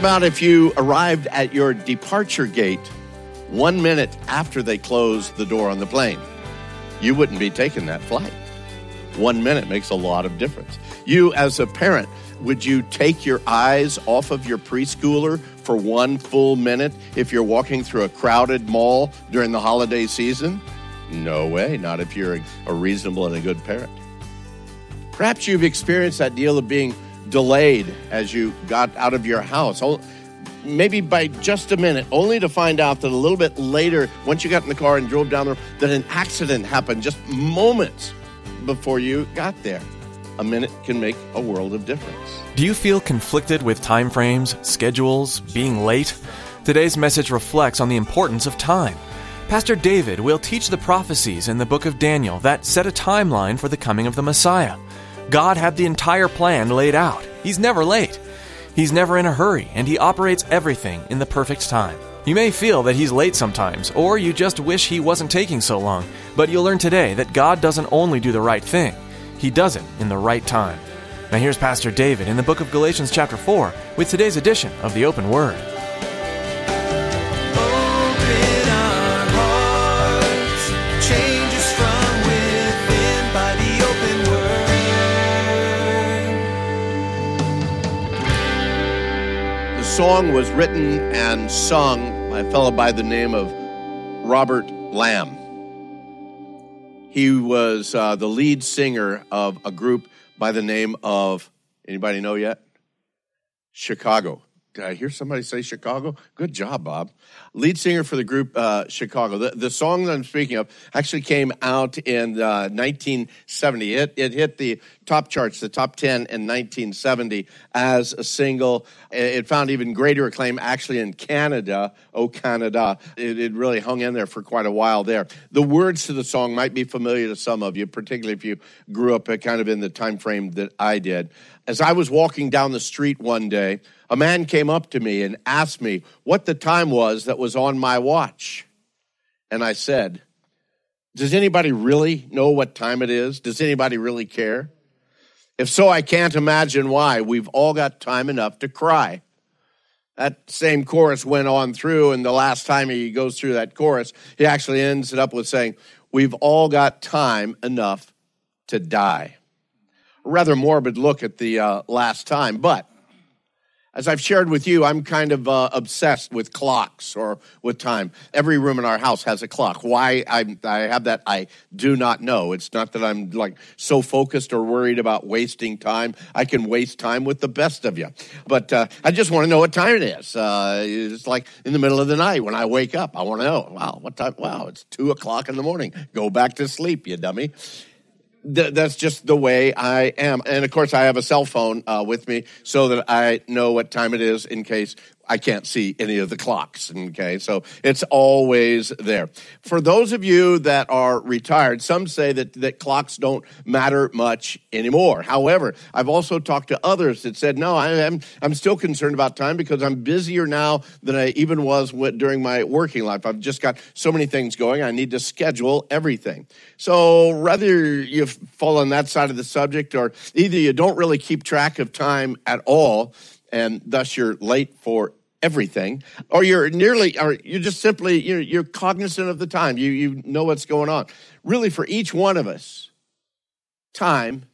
about if you arrived at your departure gate one minute after they closed the door on the plane? You wouldn't be taking that flight. One minute makes a lot of difference. You, as a parent, would you take your eyes off of your preschooler for one full minute if you're walking through a crowded mall during the holiday season? No way, not if you're a- a reasonable and a good parent. Perhaps you've experienced that deal of being delayed as you got out of your house, maybe by just a minute, only to find out that a little bit later, once you got in the car and drove down the road, that an accident happened just moments before you got there. A minute can make a world of difference. Do you feel conflicted with time frames, schedules, being late? Today's message reflects on the importance of time. Pastor David will teach the prophecies in the book of Daniel that set a timeline for the coming of the Messiah. God had the entire plan laid out. He's never late. He's never in a hurry, and he operates everything in the perfect time. You may feel that he's late sometimes, or you just wish he wasn't taking so long, but you'll learn today that God doesn't only do the right thing, he does it in the right time. Now here's Pastor David in the book of Galatians chapter 4 with today's edition of the Open Word. Song was written and sung by a fellow by the name of Robert Lamm. He was uh, the lead singer of a group by the name of anybody know yet? Chicago. I hear somebody say Chicago? Good job, Bob. Lead singer for the group uh, Chicago. The, the song that I'm speaking of actually came out in uh, 1970. It, it hit the top charts, the top 10 in 1970 as a single. It, it found even greater acclaim actually in Canada. Oh, Canada. It, it really hung in there for quite a while there. The words to the song might be familiar to some of you, particularly if you grew up uh, kind of in the time frame that I did. As I was walking down the street one day, a man came up to me and asked me what the time was that was on my watch. And I said, Does anybody really know what time it is? Does anybody really care? If so, I can't imagine why. We've all got time enough to cry. That same chorus went on through, and the last time he goes through that chorus, he actually ends it up with saying, We've all got time enough to die. A rather morbid look at the uh, last time, but as I've shared with you, I'm kind of uh, obsessed with clocks or with time. Every room in our house has a clock. Why I, I have that, I do not know. It's not that I'm like so focused or worried about wasting time. I can waste time with the best of you. But uh, I just want to know what time it is. Uh, it's like in the middle of the night when I wake up. I want to know, wow, what time? Wow, it's two o'clock in the morning. Go back to sleep, you dummy th- that's just the way I am. And of course, I have a cell phone uh, with me so that I know what time it is in case I can't see any of the clocks. Okay, so it's always there. For those of you that are retired, some say that, that clocks don't matter much anymore. However, I've also talked to others that said, no, I am, I'm still concerned about time because I'm busier now than I even was with, during my working life. I've just got so many things going. I need to schedule everything. So whether you fall on that side of the subject or either you don't really keep track of time at all, and thus you're late for everything, or you're nearly, or you're just simply, you're, you're cognizant of the time. You, you know what's going on. Really, for each one of us, time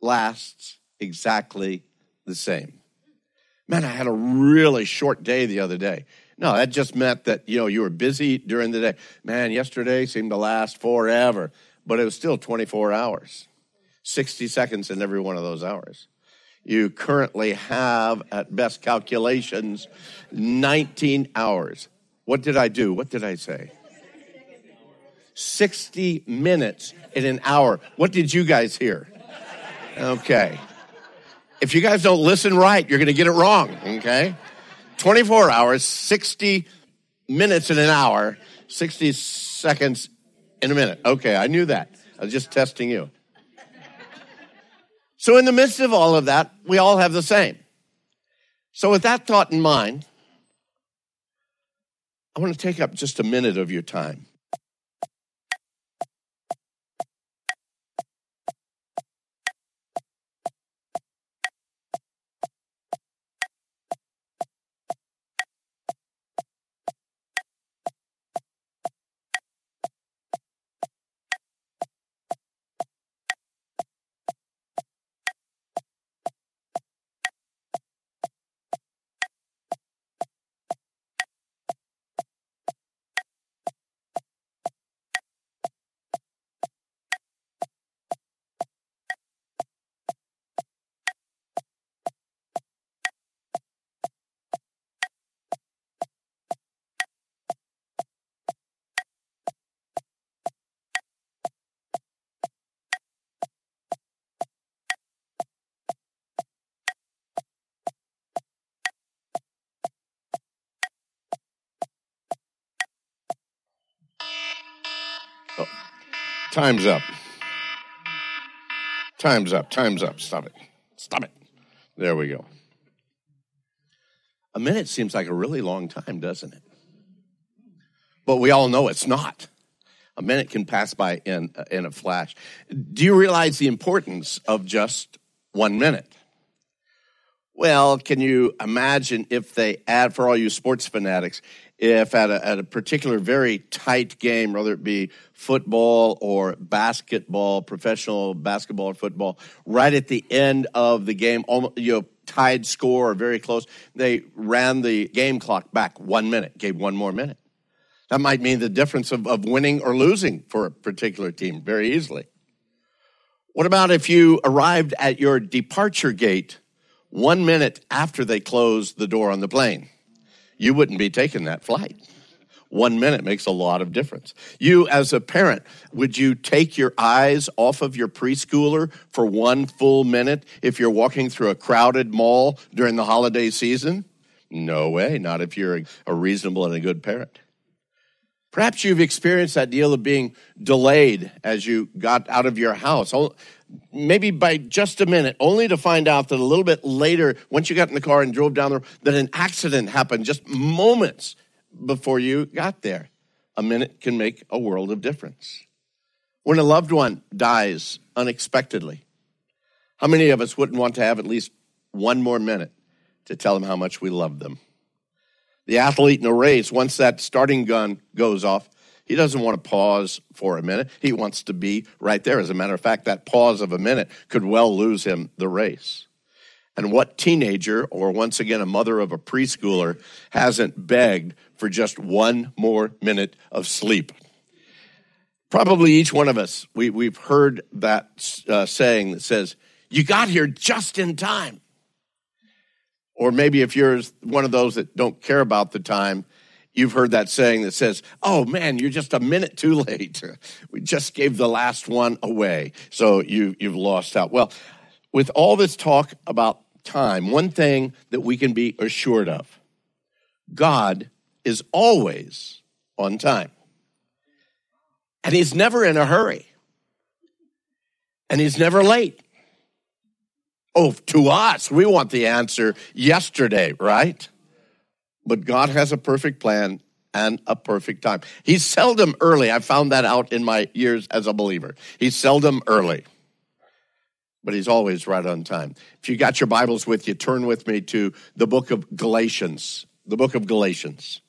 lasts exactly the same. Man, I had a really short day the other day. No, that just meant that, you know, you were busy during the day. Man, yesterday seemed to last forever, but it was still 24 hours, 60 seconds in every one of those hours. You currently have, at best calculations, 19 hours. What did I do? What did I say? 60 minutes in an hour. What did you guys hear? Okay. If you guys don't listen right, you're going to get it wrong, okay? 24 hours, 60 minutes in an hour, 60 seconds in a minute. Okay, I knew that. I was just testing you. So, in the midst of all of that, we all have the same. So, with that thought in mind, I want to take up just a minute of your time. Time's up. Time's up. Time's up. Stop it. Stop it. There we go. A minute seems like a really long time, doesn't it? But we all know it's not. A minute can pass by in, uh, in a flash. Do you realize the importance of just one minute? Well, can you imagine if they add, for all you sports fanatics, if at a, at a particular very tight game, whether it be football or basketball, professional basketball or football, right at the end of the game, you know, tied score or very close, they ran the game clock back one minute, gave one more minute. That might mean the difference of, of winning or losing for a particular team very easily. What about if you arrived at your departure gate one minute after they closed the door on the plane? You wouldn't be taking that flight. One minute makes a lot of difference. You, as a parent, would you take your eyes off of your preschooler for one full minute if you're walking through a crowded mall during the holiday season? No way, not if you're a reasonable and a good parent. Perhaps you've experienced that deal of being delayed as you got out of your house maybe by just a minute, only to find out that a little bit later, once you got in the car and drove down the road, that an accident happened just moments before you got there. A minute can make a world of difference. When a loved one dies unexpectedly, how many of us wouldn't want to have at least one more minute to tell them how much we love them? The athlete in a race, once that starting gun goes off, he doesn't want to pause for a minute. He wants to be right there. As a matter of fact, that pause of a minute could well lose him the race. And what teenager, or once again, a mother of a preschooler, hasn't begged for just one more minute of sleep? Probably each one of us, we, we've heard that uh, saying that says, You got here just in time. Or maybe if you're one of those that don't care about the time, You've heard that saying that says, Oh man, you're just a minute too late. We just gave the last one away. So you, you've lost out. Well, with all this talk about time, one thing that we can be assured of God is always on time. And he's never in a hurry. And he's never late. Oh, to us, we want the answer yesterday, right? But God has a perfect plan and a perfect time. He's seldom early. I found that out in my years as a believer. He's seldom early, but he's always right on time. If you got your Bibles with you, turn with me to the book of Galatians, the book of Galatians,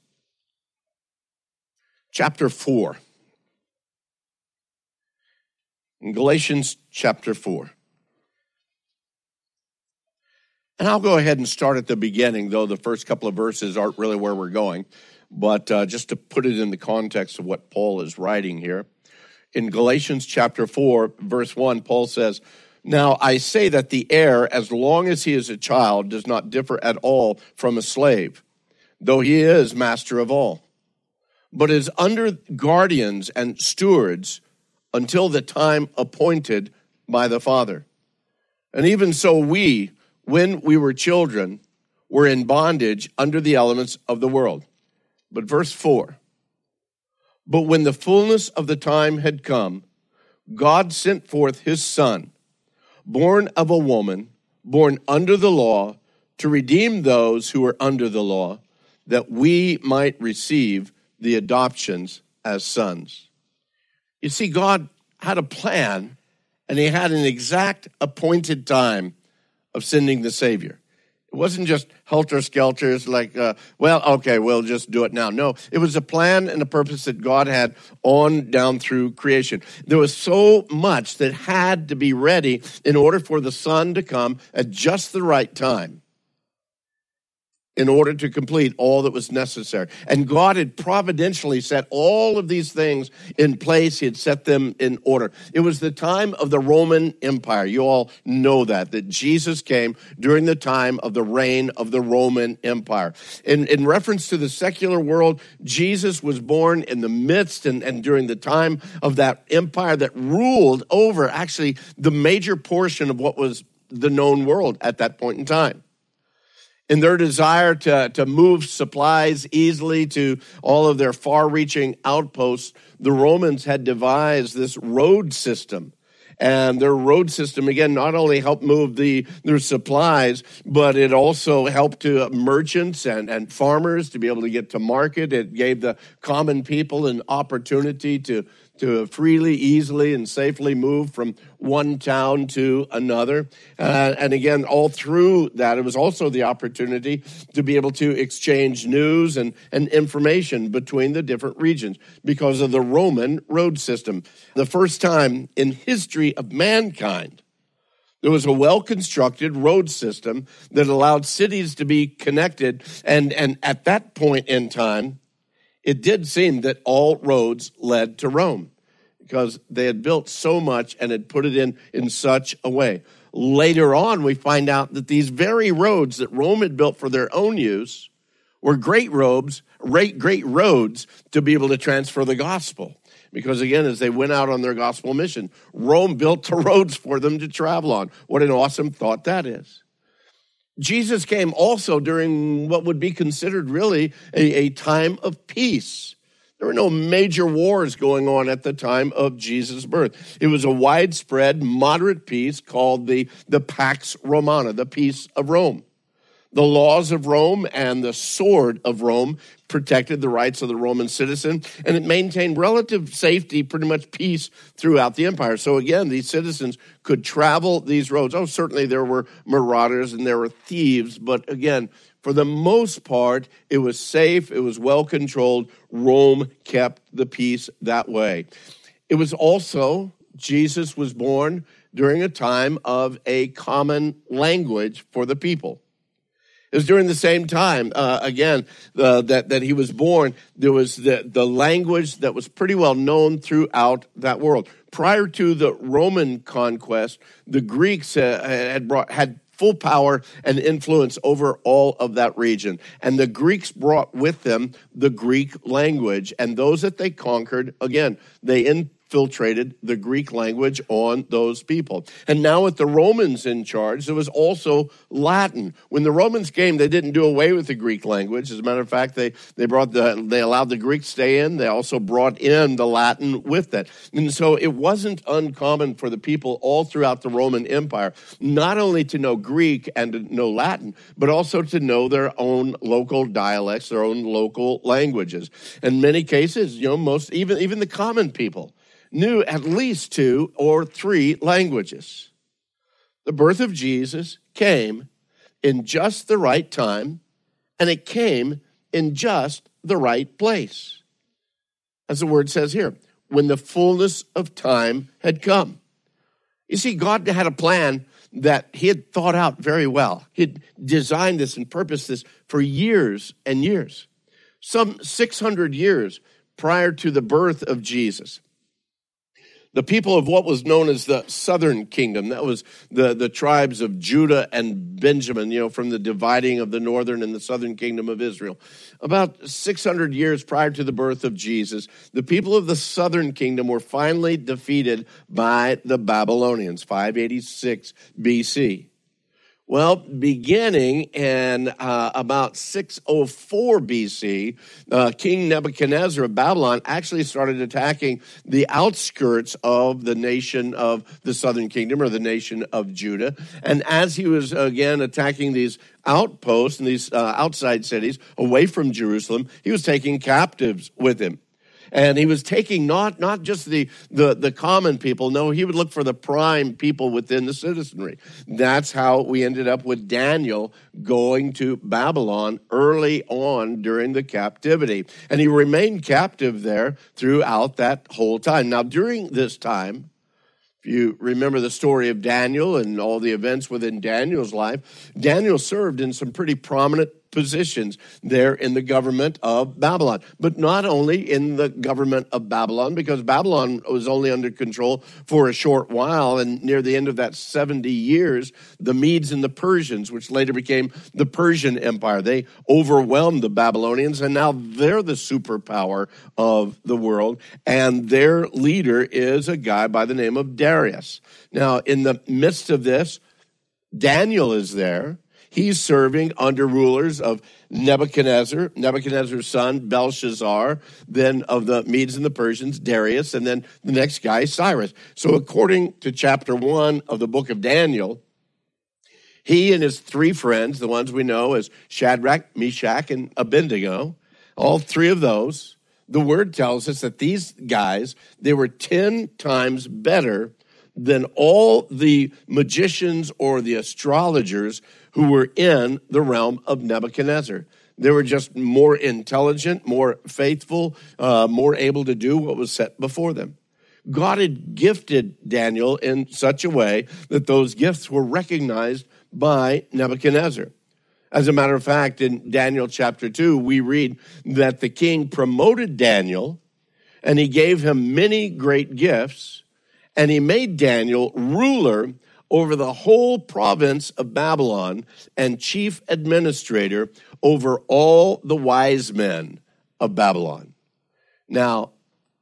chapter 4. In Galatians chapter 4. And I'll go ahead and start at the beginning, though the first couple of verses aren't really where we're going. But uh, just to put it in the context of what Paul is writing here. In Galatians chapter 4, verse 1, Paul says, Now I say that the heir, as long as he is a child, does not differ at all from a slave, though he is master of all but is under guardians and stewards until the time appointed by the Father. And even so, we, when we were children, were in bondage under the elements of the world. But verse 4 But when the fullness of the time had come, God sent forth his Son, born of a woman, born under the law, to redeem those who were under the law, that we might receive the adoptions as sons. You see, God had a plan, and he had an exact appointed time of sending the Savior. It wasn't just helter skelters, like, uh, well, okay, we'll just do it now. No, it was a plan and a purpose that God had on down through creation. There was so much that had to be ready in order for the Son to come at just the right time in order to complete all that was necessary. And God had providentially set all of these things in place. He had set them in order. It was the time of the Roman Empire. You all know that, that Jesus came during the time of the reign of the Roman Empire. In, in reference to the secular world, Jesus was born in the midst and, and during the time of that empire that ruled over actually the major portion of what was the known world at that point in time in their desire to, to move supplies easily to all of their far reaching outposts, the Romans had devised this road system. And their road system, again, not only helped move the, their supplies, but it also helped to uh, merchants and, and farmers to be able to get to market. It gave the common people an opportunity to to freely, easily, and safely move from one town to another. Uh, and again, all through that, it was also the opportunity to be able to exchange news and, and information between the different regions because of the Roman road system. The first time in history of mankind, there was a well constructed road system that allowed cities to be connected. And, and at that point in time, it did seem that all roads led to Rome because they had built so much and had put it in in such a way. Later on, we find out that these very roads that Rome had built for their own use were great roads, great, great roads to be able to transfer the gospel. Because again, as they went out on their gospel mission, Rome built the roads for them to travel on. What an awesome thought that is. Jesus came also during what would be considered really a, a time of peace. There were no major wars going on at the time of Jesus' birth. It was a widespread, moderate peace called the, the Pax Romana, the peace of Rome. The laws of Rome and the sword of Rome protected the rights of the Roman citizen, and it maintained relative safety, pretty much peace throughout the empire. So again, these citizens could travel these roads. Oh, certainly there were marauders and there were thieves, but again, for the most part, it was safe, it was well controlled. Rome kept the peace that way. It was also, Jesus was born during a time of a common language for the people. It was during the same time, uh, again, uh, that, that he was born. There was the, the language that was pretty well known throughout that world. Prior to the Roman conquest, the Greeks uh, had brought, had full power and influence over all of that region. And the Greeks brought with them the Greek language. And those that they conquered, again, they in, infiltrated the Greek language on those people. And now with the Romans in charge, there was also Latin. When the Romans came, they didn't do away with the Greek language. As a matter of fact, they, they brought the they allowed the Greek stay in. They also brought in the Latin with that. And so it wasn't uncommon for the people all throughout the Roman Empire not only to know Greek and to know Latin, but also to know their own local dialects, their own local languages. In many cases, you know, most even even the common people knew at least two or three languages. The birth of Jesus came in just the right time, and it came in just the right place. As the word says here, when the fullness of time had come. You see, God had a plan that He had thought out very well. He had designed this and purposed this for years and years. Some 600 years prior to the birth of Jesus, the people of what was known as the southern kingdom. That was the, the tribes of Judah and Benjamin, you know, from the dividing of the northern and the southern kingdom of Israel. About 600 years prior to the birth of Jesus, the people of the southern kingdom were finally defeated by the Babylonians, 586 BC. Well, beginning in uh, about 604 BC, uh, King Nebuchadnezzar of Babylon actually started attacking the outskirts of the nation of the southern kingdom or the nation of Judah. And as he was again attacking these outposts and these uh, outside cities away from Jerusalem, he was taking captives with him and he was taking not not just the, the the common people. No he would look for the prime people within the citizenry. That's how we ended up with daniel going to babylon early on during the captivity. And he remained captive there throughout that whole time. Now during this time if you remember the story of Daniel and all the events within Daniel's life, Daniel served in some pretty prominent positions there in the government of Babylon. But not only in the government of Babylon, because Babylon was only under control for a short while. And near the end of that 70 years, the Medes and the Persians, which later became the Persian Empire, they overwhelmed the Babylonians. And now they're the superpower of the world. And their leader is a guy by the name of Darius. Now, in the midst of this, Daniel is there. He's serving under rulers of Nebuchadnezzar, Nebuchadnezzar's son, Belshazzar, then of the Medes and the Persians, Darius, and then the next guy, Cyrus. So, according to chapter one of the book of Daniel, he and his three friends, the ones we know as Shadrach, Meshach, and Abednego, all three of those, the word tells us that these guys, they were 10 times better than all the magicians or the astrologers who were in the realm of Nebuchadnezzar. They were just more intelligent, more faithful, uh, more able to do what was set before them. God had gifted Daniel in such a way that those gifts were recognized by Nebuchadnezzar. As a matter of fact, in Daniel chapter 2, we read that the king promoted Daniel and he gave him many great gifts and he made Daniel ruler over the whole province of Babylon and chief administrator over all the wise men of Babylon. Now,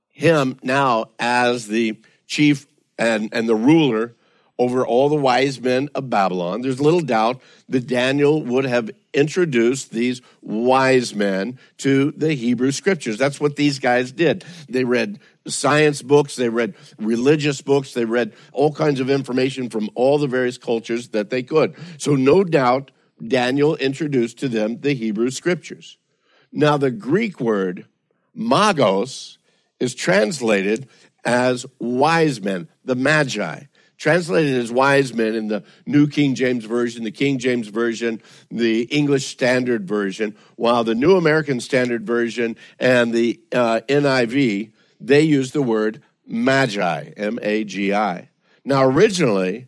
him now as the chief and, and the ruler over all the wise men of Babylon, there's little doubt that Daniel would have introduced these wise men to the Hebrew scriptures. That's what these guys did. They read science books, they read religious books, they read all kinds of information from all the various cultures that they could. So, no doubt, Daniel introduced to them the Hebrew scriptures. Now, the Greek word magos is translated as wise men, the magi translated as wise men in the New King James Version, the King James Version, the English Standard Version, while the New American Standard Version and the uh, NIV, they use the word magi, M A G I. Now, originally,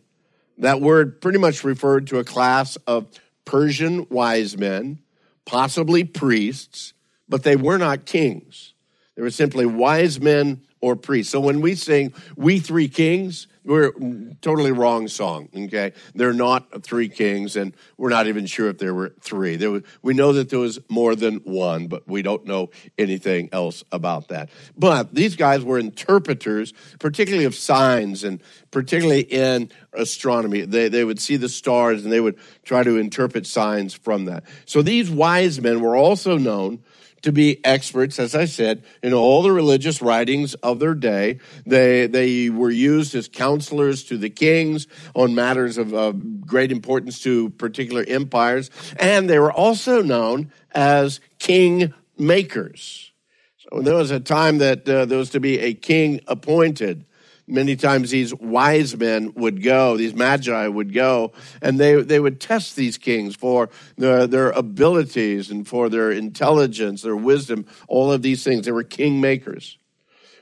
that word pretty much referred to a class of Persian wise men, possibly priests, but they were not kings. They were simply wise men or priests. So when we sing, We Three Kings, we're totally wrong song. Okay, they're not three kings, and we're not even sure if there were three. There was, we know that there was more than one, but we don't know anything else about that. But these guys were interpreters, particularly of signs, and particularly in astronomy. They they would see the stars, and they would try to interpret signs from that. So these wise men were also known to be experts, as I said, in all the religious writings of their day. They, they were used as counselors to the kings on matters of, of great importance to particular empires. And they were also known as king makers. So there was a time that uh, there was to be a king appointed many times these wise men would go, these magi would go, and they, they would test these kings for their, their abilities and for their intelligence, their wisdom, all of these things. They were king makers.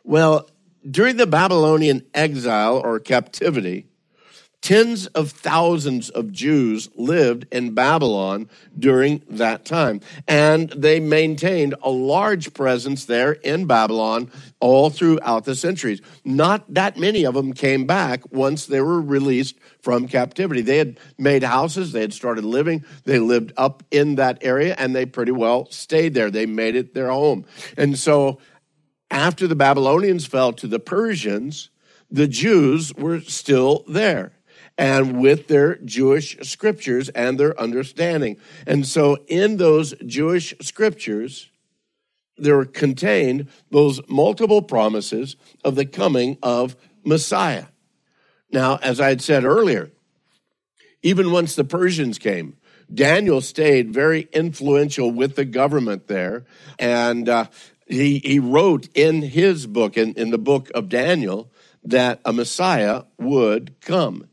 Well, during the Babylonian exile or captivity, Tens of thousands of Jews lived in Babylon during that time, and they maintained a large presence there in Babylon all throughout the centuries. Not that many of them came back once they were released from captivity. They had made houses, they had started living, they lived up in that area, and they pretty well stayed there. They made it their home. And so after the Babylonians fell to the Persians, the Jews were still there and with their Jewish scriptures and their understanding. And so in those Jewish scriptures, there contained those multiple promises of the coming of Messiah. Now, as I had said earlier, even once the Persians came, Daniel stayed very influential with the government there. And uh, he, he wrote in his book, in, in the book of Daniel, that a Messiah would come.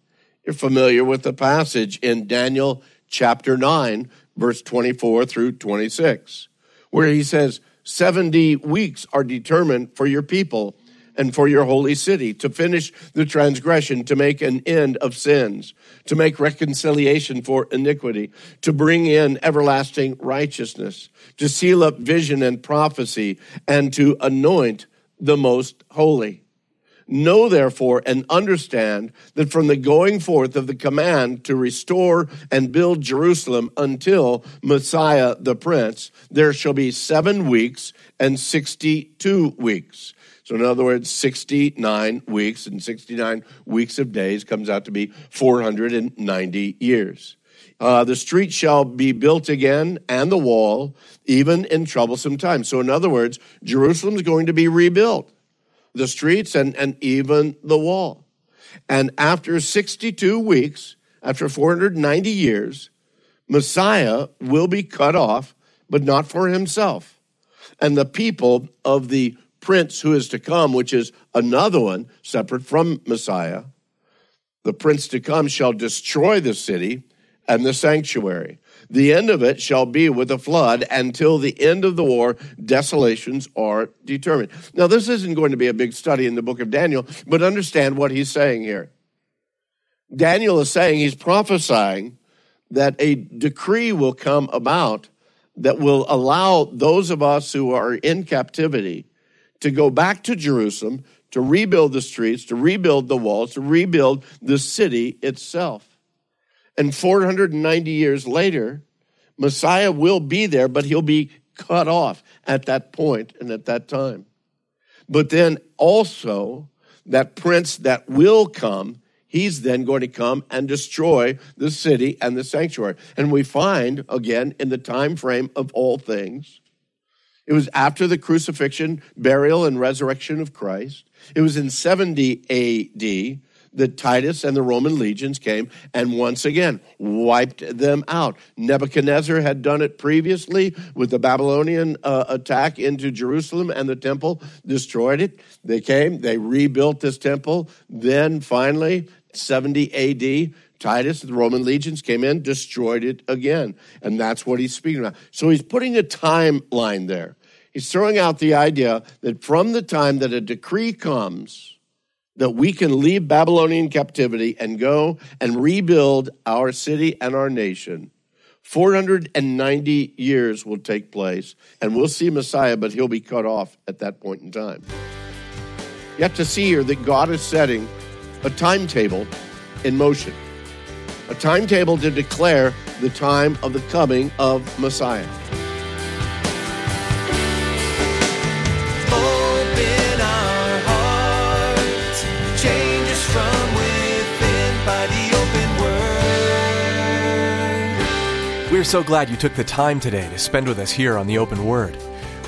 You're familiar with the passage in Daniel chapter 9, verse 24 through 26, where he says, 70 weeks are determined for your people and for your holy city to finish the transgression, to make an end of sins, to make reconciliation for iniquity, to bring in everlasting righteousness, to seal up vision and prophecy, and to anoint the most holy. Know therefore and understand that from the going forth of the command to restore and build Jerusalem until Messiah the Prince, there shall be seven weeks and 62 weeks. So, in other words, 69 weeks and 69 weeks of days comes out to be 490 years. Uh, the street shall be built again and the wall, even in troublesome times. So, in other words, Jerusalem is going to be rebuilt the streets and, and even the wall. And after 62 weeks, after 490 years, Messiah will be cut off, but not for himself. And the people of the prince who is to come, which is another one separate from Messiah, the prince to come shall destroy the city and the sanctuary. The end of it shall be with a flood until the end of the war, desolations are determined. Now, this isn't going to be a big study in the book of Daniel, but understand what he's saying here. Daniel is saying he's prophesying that a decree will come about that will allow those of us who are in captivity to go back to Jerusalem, to rebuild the streets, to rebuild the walls, to rebuild the city itself. And 490 years later, Messiah will be there, but he'll be cut off at that point and at that time. But then also, that prince that will come, he's then going to come and destroy the city and the sanctuary. And we find, again, in the time frame of all things, it was after the crucifixion, burial, and resurrection of Christ. It was in 70 AD that Titus and the Roman legions came and once again wiped them out. Nebuchadnezzar had done it previously with the Babylonian uh, attack into Jerusalem and the temple, destroyed it. They came, they rebuilt this temple. Then finally, 70 AD, Titus, and the Roman legions came in, destroyed it again. And that's what he's speaking about. So he's putting a timeline there. He's throwing out the idea that from the time that a decree comes, that we can leave Babylonian captivity and go and rebuild our city and our nation. 490 years will take place, and we'll see Messiah, but he'll be cut off at that point in time. You have to see here that God is setting a timetable in motion, a timetable to declare the time of the coming of Messiah. We're so glad you took the time today to spend with us here on the Open Word.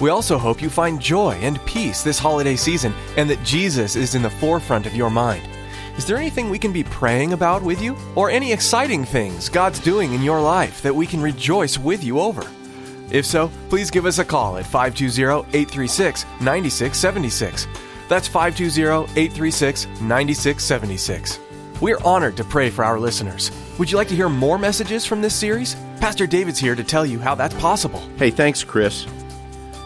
We also hope you find joy and peace this holiday season and that Jesus is in the forefront of your mind. Is there anything we can be praying about with you? Or any exciting things God's doing in your life that we can rejoice with you over? If so, please give us a call at 520 836 9676. That's 520 836 9676. We're honored to pray for our listeners. Would you like to hear more messages from this series? Pastor David's here to tell you how that's possible. Hey, thanks, Chris.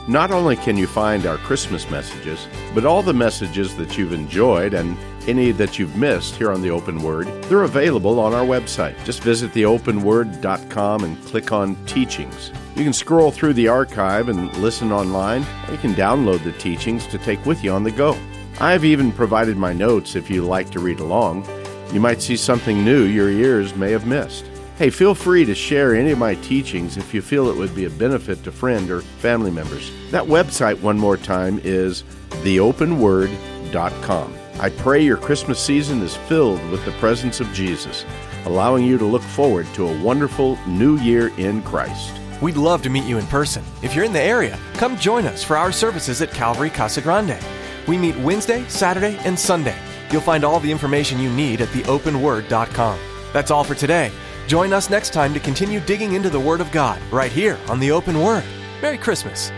Not only can you find our Christmas messages, but all the messages that you've enjoyed and any that you've missed here on the Open Word, they're available on our website. Just visit theopenword.com and click on Teachings. You can scroll through the archive and listen online, or you can download the teachings to take with you on the go. I've even provided my notes if you like to read along. You might see something new your ears may have missed. Hey, feel free to share any of my teachings if you feel it would be a benefit to friend or family members. That website, one more time, is theopenword.com. I pray your Christmas season is filled with the presence of Jesus, allowing you to look forward to a wonderful new year in Christ. We'd love to meet you in person. If you're in the area, come join us for our services at Calvary Casa Grande. We meet Wednesday, Saturday, and Sunday. You'll find all the information you need at theopenword.com. That's all for today. Join us next time to continue digging into the Word of God right here on the Open Word. Merry Christmas.